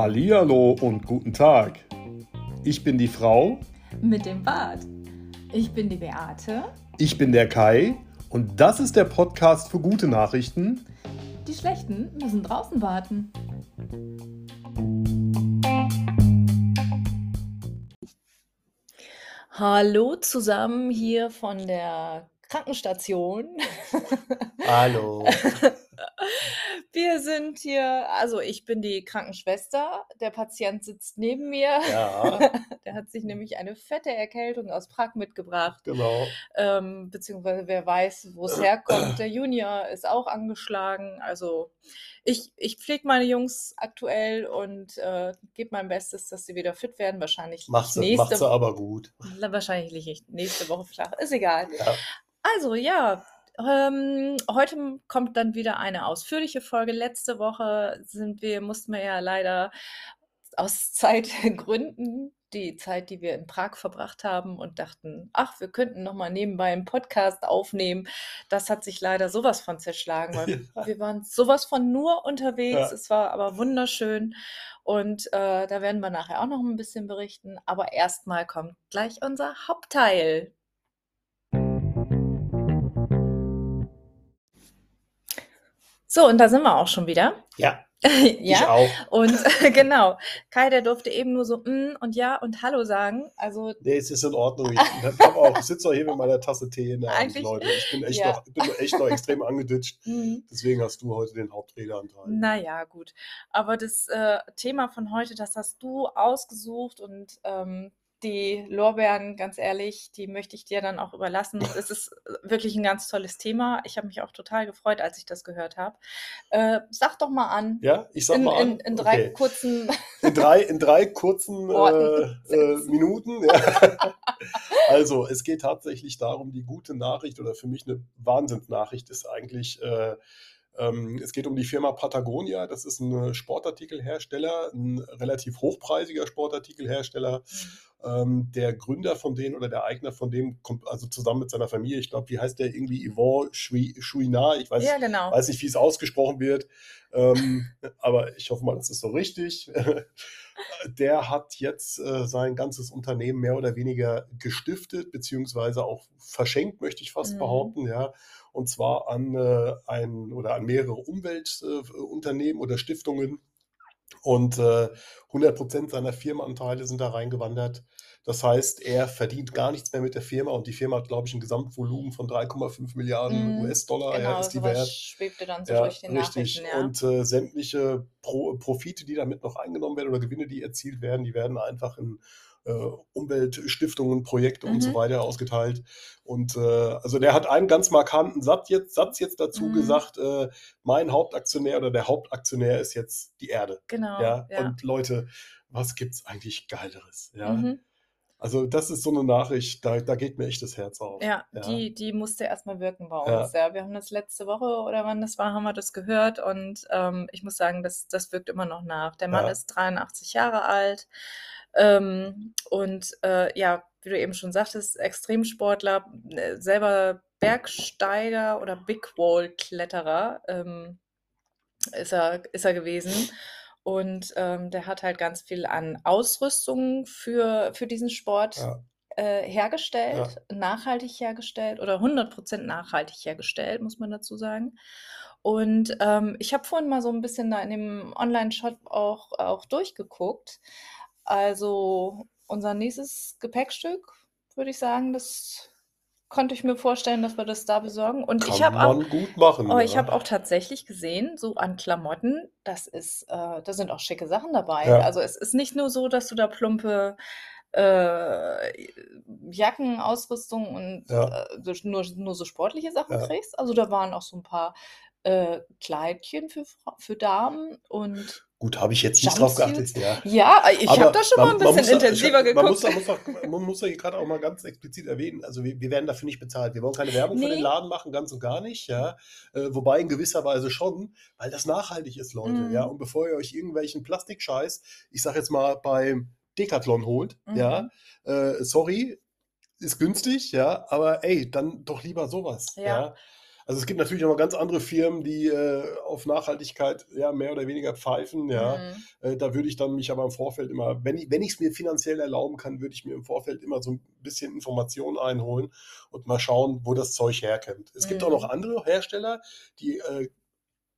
Hallihallo und guten Tag. Ich bin die Frau. Mit dem Bart. Ich bin die Beate. Ich bin der Kai. Und das ist der Podcast für gute Nachrichten. Die schlechten müssen draußen warten. Hallo zusammen hier von der Krankenstation. Hallo. Wir sind hier, also ich bin die Krankenschwester, der Patient sitzt neben mir. Ja, Der hat sich nämlich eine fette Erkältung aus Prag mitgebracht. genau. Ähm, beziehungsweise wer weiß, wo es herkommt. Der Junior ist auch angeschlagen. Also ich, ich pflege meine Jungs aktuell und äh, gebe mein Bestes, dass sie wieder fit werden. Wahrscheinlich Macht sie, nächste, macht sie aber gut. wahrscheinlich ich nächste Woche flach. Ist egal. Ja. Also ja, ähm, heute kommt dann wieder eine ausführliche Folge. Letzte Woche sind wir, mussten wir ja leider aus Zeitgründen die Zeit, die wir in Prag verbracht haben und dachten, ach, wir könnten noch mal nebenbei einen Podcast aufnehmen. Das hat sich leider sowas von zerschlagen, weil Ja. wir waren sowas von nur unterwegs. Ja. Es war aber wunderschön und äh, da werden wir nachher auch noch ein bisschen berichten. Aber erstmal kommt gleich unser Hauptteil. So, und da sind wir auch schon wieder. Ja, ich ja, auch. und genau, Kai, der durfte eben nur so mm und ja und hallo sagen. Also, Nee, es ist in Ordnung. Ich, auch, ich sitze auch hier mit meiner Tasse Tee in der Hand, Leute. Ich bin echt, ja. noch, ich bin echt noch extrem angeditscht. mm, Deswegen hast du heute den Hauptredeanteil. naja, gut. Aber das äh, Thema von heute, das hast du ausgesucht und ähm, die Lorbeeren, ganz ehrlich, die möchte ich dir dann auch überlassen. Es ist wirklich ein ganz tolles Thema. Ich habe mich auch total gefreut, als ich das gehört habe. Äh, sag doch mal an. Ja, ich sag In, mal an. in, in drei Okay. kurzen In drei, in drei kurzen äh, äh, Minuten. Ja. Also, es geht tatsächlich darum, die gute Nachricht oder für mich eine Wahnsinnsnachricht ist eigentlich, äh, es geht um die Firma Patagonia. Das ist ein Sportartikelhersteller, ein relativ hochpreisiger Sportartikelhersteller. Ähm, der Gründer von denen oder der Eigner von dem kommt also zusammen mit seiner Familie. Ich glaube, wie heißt der irgendwie? Yvon Chouinard. Ich weiß, Ja, genau. weiß nicht, wie es ausgesprochen wird, ähm, aber ich hoffe mal, das ist so richtig. Der hat jetzt äh, sein ganzes Unternehmen mehr oder weniger gestiftet, beziehungsweise auch verschenkt, möchte ich fast Mhm. behaupten, ja. Und zwar an äh, ein oder an mehrere Umweltunternehmen Unternehmen oder Stiftungen. Und äh, 100 Prozent seiner Firmenanteile sind da reingewandert. Das heißt, er verdient gar nichts mehr mit der Firma und die Firma hat, glaube ich, ein Gesamtvolumen von 3,5 Milliarden Mhm. US-Dollar. Genau, ja, ist die wert. schwebte dann so Ja, durch den richtig. Nachrichten, ja. Und äh, sämtliche Pro Profite, die damit noch eingenommen werden oder Gewinne, die erzielt werden, die werden einfach in äh, Umweltstiftungen, Projekte und so Mhm. weiter ausgeteilt. Und äh, also der hat einen ganz markanten Satz jetzt, Satz jetzt dazu Mhm. gesagt, äh, mein Hauptaktionär oder der Hauptaktionär ist jetzt die Erde. Genau, Ja, ja. und Leute, was gibt's eigentlich Geileres? Ja, Mhm. also das ist so eine Nachricht, da, da geht mir echt das Herz auf. Ja, Ja. die, die musste erstmal wirken bei Ja. uns. Ja. Wir haben das letzte Woche oder wann das war, haben wir das gehört und ähm, ich muss sagen, das, das wirkt immer noch nach. Der Mann Ja. ist 83 Jahre alt ähm, und äh, ja, wie du eben schon sagtest, Extremsportler, äh, selber Bergsteiger oder Big Wall-Kletterer ähm, ist er, ist er gewesen. Und ähm, der hat halt ganz viel an Ausrüstung für, für diesen Sport Ja. äh, hergestellt, nachhaltig hergestellt oder 100% nachhaltig hergestellt, muss man dazu sagen. Und ähm, ich habe vorhin mal so ein bisschen da in dem Online-Shop auch, auch durchgeguckt. Also unser nächstes Gepäckstück, würde ich sagen, das konnte ich mir vorstellen, dass wir das da besorgen. Und ich Kann habe auch, gut machen. oh, ich ja. habe auch tatsächlich gesehen, so an Klamotten, das ist, äh, da sind auch schicke Sachen dabei. Ja. Also es ist nicht nur so, dass du da plumpe äh, Jacken, Ausrüstung und Ja. äh, nur, nur so sportliche Sachen kriegst. Also da waren auch so ein paar äh, Kleidchen für, für Damen und Gut, habe ich jetzt nicht drauf Jumpsuits? geachtet, ja. ja, ich habe da schon mal man- ein man bisschen muss intensiver ich- Man muss, geguckt. man muss da hier gerade auch mal ganz explizit erwähnen, also wir, wir werden dafür nicht bezahlt. Wir wollen keine Werbung für den Nee. Laden machen, ganz und gar nicht, ja. Äh, wobei in gewisser Weise schon, weil das nachhaltig ist, Leute, Mhm. ja. Und bevor ihr euch irgendwelchen Plastikscheiß, ich sag jetzt mal, beim Decathlon holt, ja, Mhm. äh, sorry, ist günstig, ja, aber ey, dann doch lieber sowas, Ja. ja. Also es gibt natürlich noch mal ganz andere Firmen, die äh, auf Nachhaltigkeit ja mehr oder weniger pfeifen. Ja, Mhm. äh, da würde ich dann mich aber im Vorfeld immer, wenn ich es mir finanziell erlauben kann, würde ich mir im Vorfeld immer so ein bisschen Informationen einholen und mal schauen, wo das Zeug herkommt. Es gibt auch noch Mhm. andere Hersteller, die äh,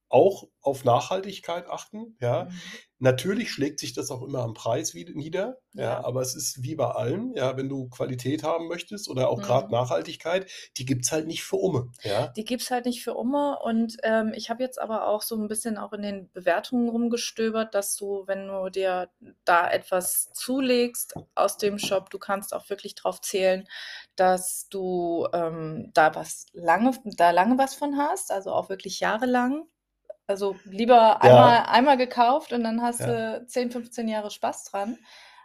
auch auf Nachhaltigkeit achten. Ja, Mhm. Natürlich schlägt sich das auch immer am Preis wieder nieder, ja, Ja. aber es ist wie bei allem, ja, wenn du Qualität haben möchtest oder auch gerade Mhm. Nachhaltigkeit, die gibt's halt nicht für Umme, ja. Die gibt's halt nicht für Umme und, ähm, ich habe jetzt aber auch so 'n bisschen auch in den Bewertungen rumgestöbert, dass du, wenn du dir da etwas zulegst aus dem Shop, du kannst auch wirklich drauf zählen, dass du, ähm, da was lange da lange was von hast, also auch wirklich jahrelang. Also lieber einmal Ja. einmal gekauft und dann hast Ja. du 10, 15 Jahre Spaß dran,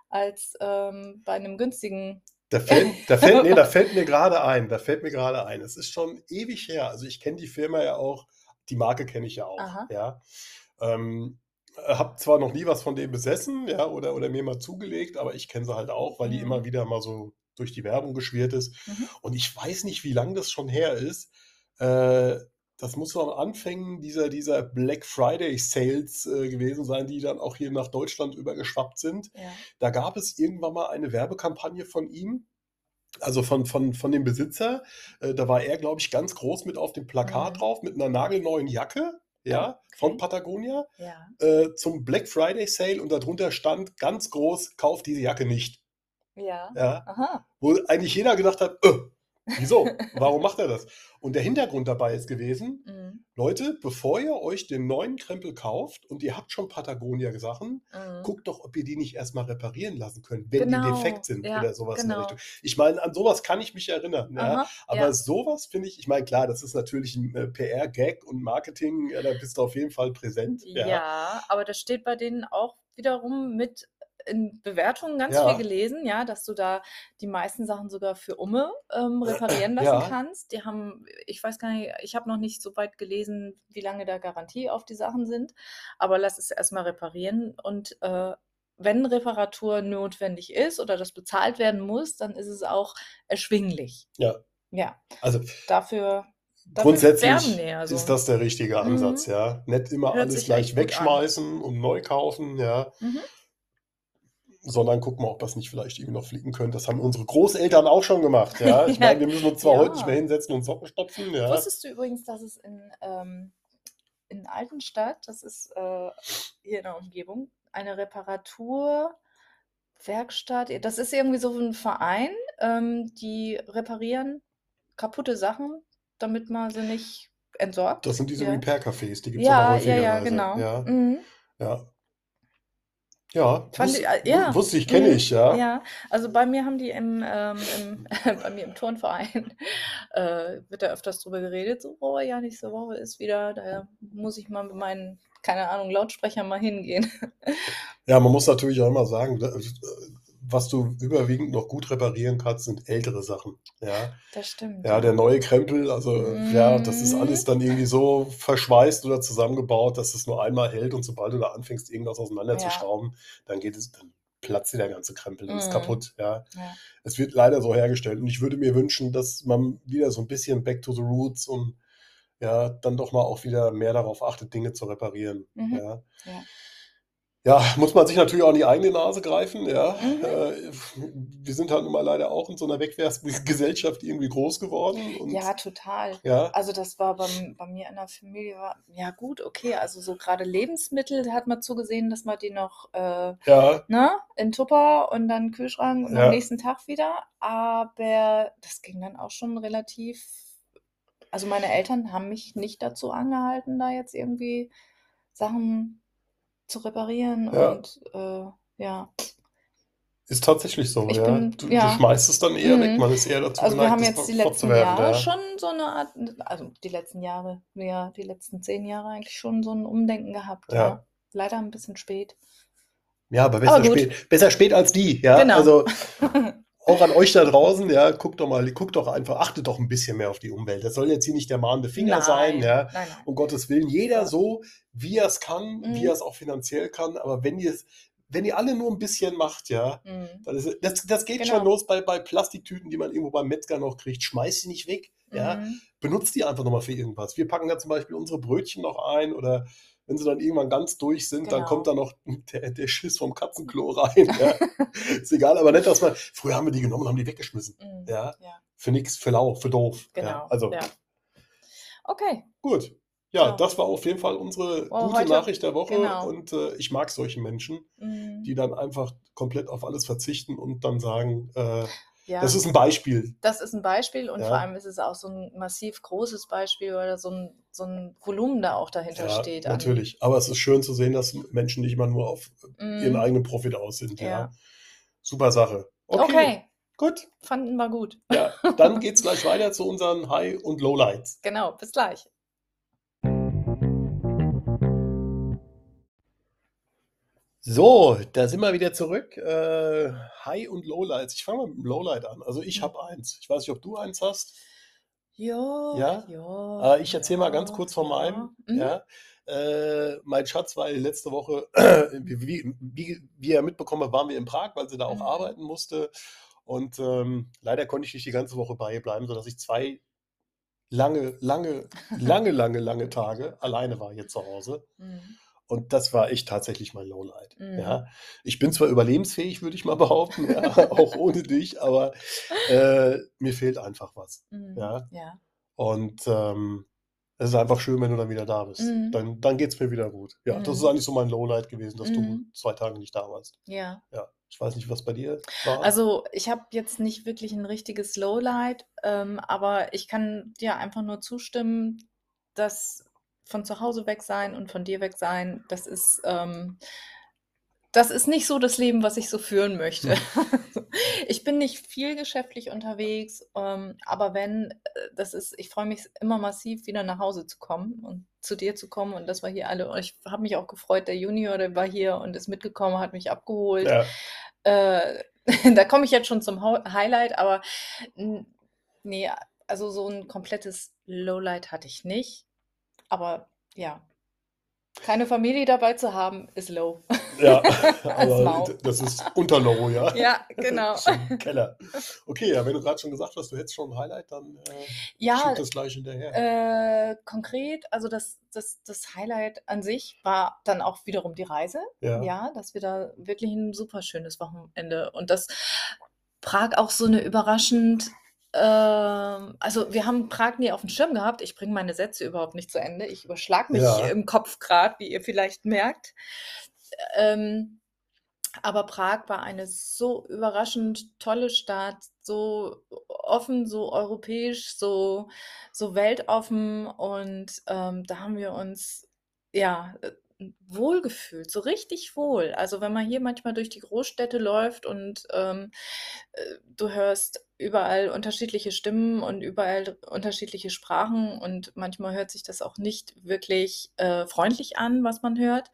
als, ähm, bei 'nem günstigen Da fällt da fällt ne, da fällt mir gerade ein da fällt mir gerade ein. Es ist schon ewig her. Also, ich kenne die Firma ja auch die Marke kenne ich ja auch, Aha. ja. Ähm, äh, habe zwar noch nie was von denen besessen, ja, oder oder mir mal zugelegt, aber ich kenne sie halt auch, weil die immer Mhm. wieder mal so durch die Werbung geschwirrt ist. Mhm. Und ich weiß nicht, wie lang das schon her ist. Äh, das muss so am Anfängen dieser dieser Black Friday Sales, äh, gewesen sein, die dann auch hier nach Deutschland übergeschwappt sind. Ja. Da gab es irgendwann mal eine Werbekampagne von ihm, also von von von dem Besitzer. Äh, da war er, glaube ich, ganz groß mit auf dem Plakat Mhm. drauf mit 'ner nagelneuen Jacke, ja, von Okay. Patagonia, Ja. äh, zum Black Friday Sale und darunter stand ganz groß: „Kauf diese Jacke nicht.“ Ja. Ja, Aha. wo eigentlich jeder gedacht hat: „Äh, wieso? Warum macht er das?“ Und der Hintergrund dabei ist gewesen: Mhm. „Leute, bevor ihr euch den neuen Krempel kauft und ihr habt schon Patagonia-Sachen, Mhm. guckt doch, ob ihr die nicht erst mal reparieren lassen könnt, wenn die defekt Genau, sind ja, oder so was in der genau. Richtung.“ Ich meine, an so was kann ich mich erinnern, ja, Aha, aber ja. so was finde ich ich meine, klar, das ist natürlich 'n, äh, PR-Gag und Marketing, ja, da bist du auf jeden Fall präsent. Ja, aber das steht bei denen auch wiederum mit in Bewertungen ganz viel Ja. gelesen, ja, dass du da die meisten Sachen sogar für Umme, ähm, reparieren lassen Ja. kannst. Die haben ich weiß gar nicht, ich habe noch nicht so weit gelesen, wie lange da Garantie auf die Sachen sind, aber lass es erst mal reparieren und, äh, wenn Reparatur notwendig ist oder das bezahlt werden muss, dann ist es auch erschwinglich. Ja. Ja, Also dafür dafür grundsätzlich ja ist das der richtige Ansatz, Mhm. ja. Nicht immer Hört alles gleich wegschmeißen und neu kaufen, ja. Mhm. Sondern gucken, ob das nicht vielleicht irgendwie noch fliegen könnte. Das haben unsere Großeltern auch schon gemacht, ja. Ich Ja, meine, wir müssen uns zwar heute nicht mehr ja. hinsetzen und Socken stopfen, ja. Wusstest du übrigens, dass es in, ähm in Altenstadt, das ist, äh, hier in der Umgebung, eine Reparaturwerkstatt das ist irgendwie so 'n Verein, ähm, die reparieren kaputte Sachen, damit man sie nicht entsorgt, Das sind diese ja. Repair-Cafés, die gibt's aber Ja, ja, häufiger ja, Weise, genau. ja. Mhm. Ja. Ja, Fand wus ich äh, ja. wusste ich, kenne Mhm. ich, ja. Ja, also bei mir haben die im ähm, im bei mir im Turnverein, äh, wird da öfters drüber geredet, so: „Oh ja, nächste Woche ist wieder da muss ich mal mit meinen, keine Ahnung, Lautsprechern mal hingehen.“ Ja, man muss natürlich auch immer sagen, äh, was du überwiegend noch gut reparieren kannst, sind ältere Sachen, ja. Das stimmt, Ja, der ja. neue Krempel, also, ja, das ist alles Mhm. dann irgendwie so verschweißt oder zusammengebaut, dass es nur einmal hält und sobald du da anfängst, irgendwas Ja. auseinanderzuschrauben, dann geht es dann platzt dir der ganze Krempel, dann ist Mhm. kaputt, ja. Ja. Es wird leider so hergestellt und ich würde mir wünschen, dass man wieder so 'n bisschen back to the roots und, ja, dann doch mal auch wieder mehr darauf achtet, Dinge zu reparieren, Mhm. ja. Ja. Ja, muss man sich natürlich auch an die eigene Nase greifen, ja. Mhm. Äh, wir sind halt nun mal leider auch in so 'ner Wegwerfgesellschaft irgendwie groß geworden Ja, und total. ja. Also, das war beim bei mir in der Familie war ja gut, okay, also so grade Lebensmittel, hat man zugesehen, dass man die noch, äh, Ja. ne, in Tupper und dann Kühlschrank und am Ja. nächsten Tag wieder, aber das ging dann auch schon relativ also meine Eltern haben mich nicht dazu angehalten, da jetzt irgendwie Sachen zu reparieren Ja. und, äh, ja. Ist tatsächlich so, Ich ja. bin Du du ja. schmeißt es dann eher weg. Mhm. Man ist eher dazu Also, wir geneigt, haben das jetzt die letzten Jahre ja. schon so 'ne Art also die letzten Jahre, ja, die letzten 10 Jahre eigentlich schon so 'n Umdenken gehabt, Ja. Leider 'n bisschen spät. Ja, aber Aber besser gut. spät besser spät als nie, ja. Genau. Also, auch an euch da draußen, ja, guckt doch mal guckt doch einfach achtet doch 'n bisschen mehr auf die Umwelt. Das soll jetzt hier nicht der mahnende Finger sein, Nein, ja, nein, nein. um Gottes Willen. Jeder Ja. so, wie er's kann, wie Mhm. er's auch finanziell kann, aber wenn ihr's wenn ihr alle nur 'n bisschen macht, ja, Mhm. dann ist es das das geht schon Genau. los bei bei Plastiktüten, die man irgendwo beim Metzger noch kriegt. Schmeißt sie nicht weg. Ja, Mhm. benutzt die einfach nochmal für irgendwas. Wir packen da zum Beispiel unsere Brötchen noch ein oder wenn sie dann irgendwann ganz durch sind, dann Genau. kommt da noch der, der Schiss vom Katzenklo rein. Ja. Ist egal, aber nicht, dass man. Früher haben wir die genommen und haben die weggeschmissen. Mhm. Ja, Ja, für nix, für lau, für doof. genau. Ja, also Ja. Okay. gut. Ja, So. das war auf jeden Fall unsere Oh, gute heute- Nachricht der Woche genau. und äh, ich mag solche Menschen, Mhm. die dann einfach komplett auf alles verzichten und dann sagen, äh, Ja. das ist ein Beispiel. Das ist ein Beispiel und Ja. vor allem ist es auch so ein massiv großes Beispiel, weil da so ein, so ein Volumen da auch dahinter Ja, steht. natürlich. Aber es ist schön zu sehen, dass Menschen nicht immer nur auf ihren Mhm. eigenen Profit aus sind. Ja. Ja. Super Sache. Okay, Okay, gut. fanden wir gut. Ja, dann geht's gleich weiter zu unseren High- und Lowlights. Genau, bis gleich. So, da sind wir wieder zurück. Äh, High- und Lowlights. Ich fange mal mit dem Lowlight an. Also ich Mhm. habe eins. Ich weiß nicht, ob du eins hast. Ja, Ja? ja. Äh, ich erzähle mal ganz kurz von meinem. Mhm. Ja. Äh, mein Schatz war letzte Woche, wie, wie, wie, er mitbekommen hat, waren wir in Prag, weil sie da auch Mhm. arbeiten musste. Und ähm, leider konnte ich nicht die ganze Woche bei ihr bleiben, sodass ich zwei lange, lange, lange, lange, lange Tage alleine war hier zu Hause. Mhm. Und das war echt tatsächlich mein Lowlight. Mhm. Ja. Ich bin zwar überlebensfähig, würde ich mal behaupten, ja, auch ohne dich, aber äh, mir fehlt einfach was. Mhm. Ja. Ja. Und ähm, es ist einfach schön, wenn du dann wieder da bist. Mhm. Dann, dann geht es mir wieder gut. Ja, das ist Mhm. eigentlich so mein Lowlight gewesen, dass du Mhm. zwei Tage nicht da warst. Ja. Ja, ich weiß nicht, was bei dir war. Also ich habe jetzt nicht wirklich ein richtiges Lowlight, ähm, aber ich kann dir einfach nur zustimmen, dass von zu Hause weg sein und von dir weg sein, das ist, ähm, das ist nicht so das Leben, was ich so führen möchte. Ich bin nicht viel geschäftlich unterwegs, ähm, aber wenn, äh, das ist, ich freue mich immer massiv, wieder nach Hause zu kommen und zu dir zu kommen. Und das war hier alle. Und ich habe mich auch gefreut, der Junior, der war hier und ist mitgekommen, hat mich abgeholt. ja, Äh, da komme ich jetzt schon zum Highlight, aber nee, also so ein komplettes Lowlight hatte ich nicht. Aber ja, keine Familie dabei zu haben, ist low. ja, aber das ist unter Low, ja. Ja, genau. Das Keller. Okay, ja, wenn du gerade schon gesagt hast, du hättest schon ein Highlight, dann äh, Ja, das gleich hinterher. Äh, konkret, also das, das, das Highlight an sich war dann auch wiederum die Reise. ja. Ja, dass wir da wirklich ein super schönes Wochenende und dass Prag auch so eine überraschend, ähm, also wir haben Prag nie auf dem Schirm gehabt. Ich bringe meine Sätze überhaupt nicht zu Ende. Ich überschlag mich Ja. im Kopf gerade, wie ihr vielleicht merkt. Ähm, aber Prag war eine so überraschend tolle Stadt, so offen, so europäisch, so, so weltoffen. Und ähm, da haben wir uns ja wohlgefühlt, so richtig wohl. Also wenn man hier manchmal durch die Großstädte läuft und ähm, äh, du hörst überall unterschiedliche Stimmen und überall unterschiedliche Sprachen und manchmal hört sich das auch nicht wirklich äh, freundlich an, was man hört.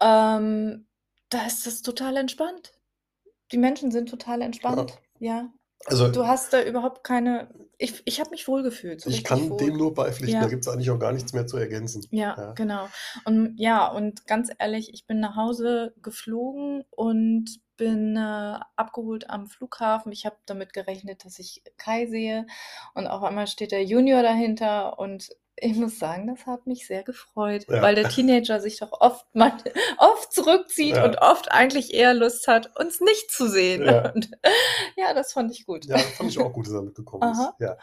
Ähm, da ist das total entspannt. Die Menschen sind total entspannt. Ja. Also Du hast da überhaupt keine. Ich, ich habe mich wohlgefühlt. So ich kann wohl. dem nur beipflichten, Ja. da gibt es eigentlich auch gar nichts mehr zu ergänzen. Ja, Ja. genau. Und ja, und ganz ehrlich, ich bin nach Hause geflogen und bin äh, abgeholt am Flughafen. Ich habe damit gerechnet, dass ich Kai sehe und auf einmal steht der Junior dahinter und ich muss sagen, das hat mich sehr gefreut, Ja. weil der Teenager sich doch oft mal, oft zurückzieht Ja. und oft eigentlich eher Lust hat, uns nicht zu sehen. Ja. Und ja, das fand ich gut. Ja, fand ich auch gut, dass er mitgekommen ist. Aha. Ja.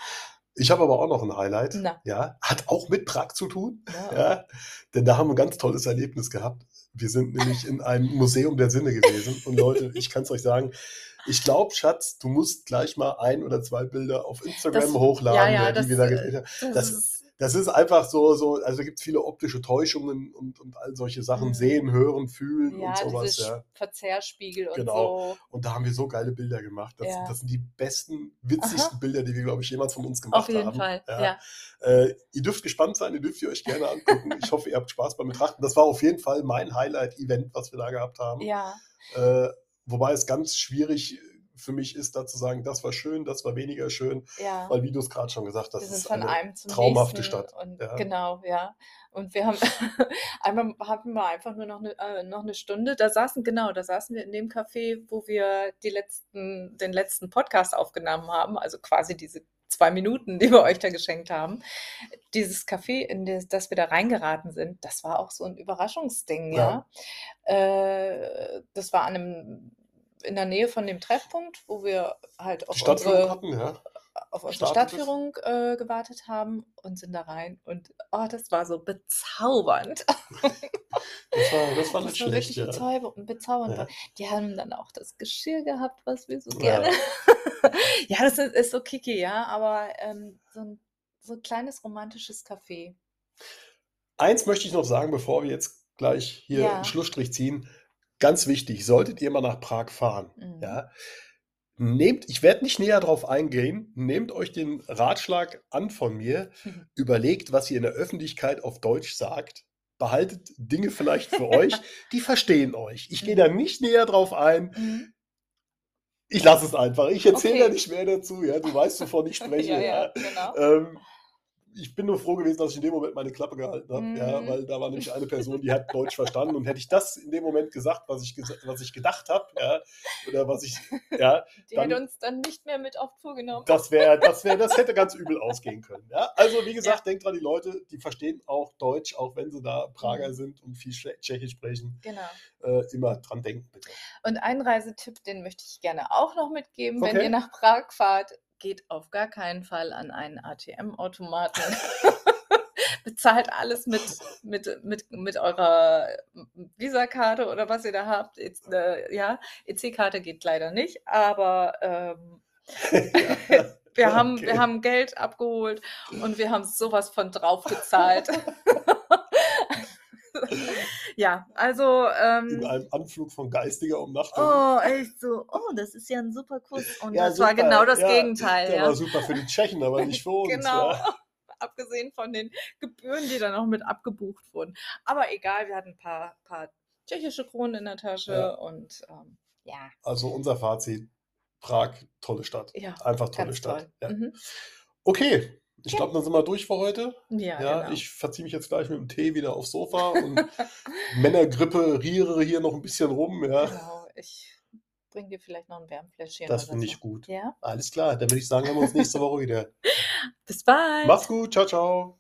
Ich habe aber auch noch ein Highlight. Na. Ja, hat auch mit Prag zu tun. Ja. Ja, denn da haben wir ein ganz tolles Erlebnis gehabt. Wir sind nämlich in einem Museum der Sinne gewesen. Und Leute, ich kann es euch sagen, ich glaube, Schatz, du musst gleich mal ein oder zwei Bilder auf Instagram Das- hochladen, ja, ja, die das, wir da äh, gedreht haben. Das, Das- ist, Das ist einfach so, so also gibt es viele optische Täuschungen und, und all solche Sachen. Mhm. Sehen, hören, fühlen ja, und sowas. Ja. Verzehrspiegel und Genau. so. Und da haben wir so geile Bilder gemacht. Das, Ja. das sind die besten, witzigsten Aha. Bilder, die wir, glaube ich, jemals von uns gemacht Auf jeden haben. Fall, Ja. ja. Äh, ihr dürft gespannt sein, ihr dürft ihr euch gerne angucken. Ich hoffe, ihr habt Spaß beim Betrachten. Das war auf jeden Fall mein Highlight-Event, was wir da gehabt haben. Ja, Äh, wobei es ganz schwierig für mich ist, da zu sagen, das war schön, das war weniger schön, ja. weil wie du es gerade schon gesagt hast, das ist von eine traumhafte Stadt. Und Ja. Genau, ja. Und wir haben einmal hatten wir einfach nur noch eine, äh, noch eine Stunde. Da saßen, genau, da saßen wir in dem Café, wo wir die letzten, den letzten Podcast aufgenommen haben. Also quasi diese zwei Minuten, die wir euch da geschenkt haben. Dieses Café, in das, das wir da reingeraten sind, das war auch so ein Überraschungsding, ja. ja. Äh, das war an einem, in der Nähe von dem Treffpunkt, wo wir halt auf unsere, hatten, ja auf unsere Stadtführung äh, gewartet haben und sind da rein. Und oh, das war so bezaubernd. Das war, das war, das war wirklich ja. bezaubernd. Ja. Die haben dann auch das Geschirr gehabt, was wir so gerne. Ja, das ist, ist, so kicki, ja, aber ähm, so, ein, so ein kleines romantisches Café. Eins möchte ich noch sagen, bevor wir jetzt gleich hier einen Schlussstrich ziehen. Ganz wichtig, solltet ihr mal nach Prag fahren, mhm. ja, Nehmt, ich werde nicht näher darauf eingehen, nehmt euch den Ratschlag an von mir, mhm. überlegt, was ihr in der Öffentlichkeit auf Deutsch sagt, behaltet Dinge vielleicht für euch, die verstehen euch. Ich gehe da mhm. nicht näher drauf ein. Mhm. Ich lasse es einfach. Ich erzähle okay. da nicht mehr dazu. Ja, du weißt, wovon ich spreche. ja, ja, genau. ähm, ich bin nur froh gewesen, dass ich in dem Moment meine Klappe gehalten habe, mhm. ja, weil da war nämlich eine Person, die hat Deutsch verstanden und hätte ich das in dem Moment gesagt, was ich, was ich gedacht habe, ja, oder was ich, ja, die dann, hätte uns dann nicht mehr mit auf Tour genommen. Das wäre, das wäre, das hätte ganz übel ausgehen können. Ja. Also wie gesagt, ja. denkt dran, die Leute, die verstehen auch Deutsch, auch wenn sie da Prager mhm. sind und viel Tschechisch sprechen. Genau. Äh, immer dran denken, bitte. Und einen Reisetipp, den möchte ich gerne auch noch mitgeben, okay. wenn ihr nach Prag fahrt geht auf gar keinen Fall an einen ATM-Automaten. Bezahlt alles mit, mit, mit, mit eurer Visa-Karte oder was ihr da habt. Äh, ja, EC-Karte geht leider nicht, aber ähm, wir, haben, okay. wir haben Geld abgeholt und wir haben sowas von drauf gezahlt. ja, also. Ähm, In einem Anflug von geistiger Umnachtung. Oh, echt so. Oh, das ist ja ein super Kuss. Und ja, das super. war genau das ja, Gegenteil. Der ja. war super für die Tschechen, aber nicht für uns. genau. Ja. Abgesehen von den Gebühren, die dann auch mit abgebucht wurden. Aber egal, wir hatten ein paar, paar tschechische Kronen in der Tasche und ähm, ja. Also unser Fazit: Prag, tolle Stadt. Ja, Einfach tolle Stadt. Ja. Mhm. Okay, ich glaube, dann sind wir durch für heute. Ja, ja genau. ich verziehe mich jetzt gleich mit dem Tee wieder aufs Sofa und Männergrippe riere hier noch ein bisschen rum. Ja. Genau, ich bringe dir vielleicht noch ein Wärmfläschchen. Das finde ich gut. Ja? Alles klar, dann würde ich sagen, haben wir uns nächste Woche wieder. Bis bald. Mach's gut, ciao, ciao.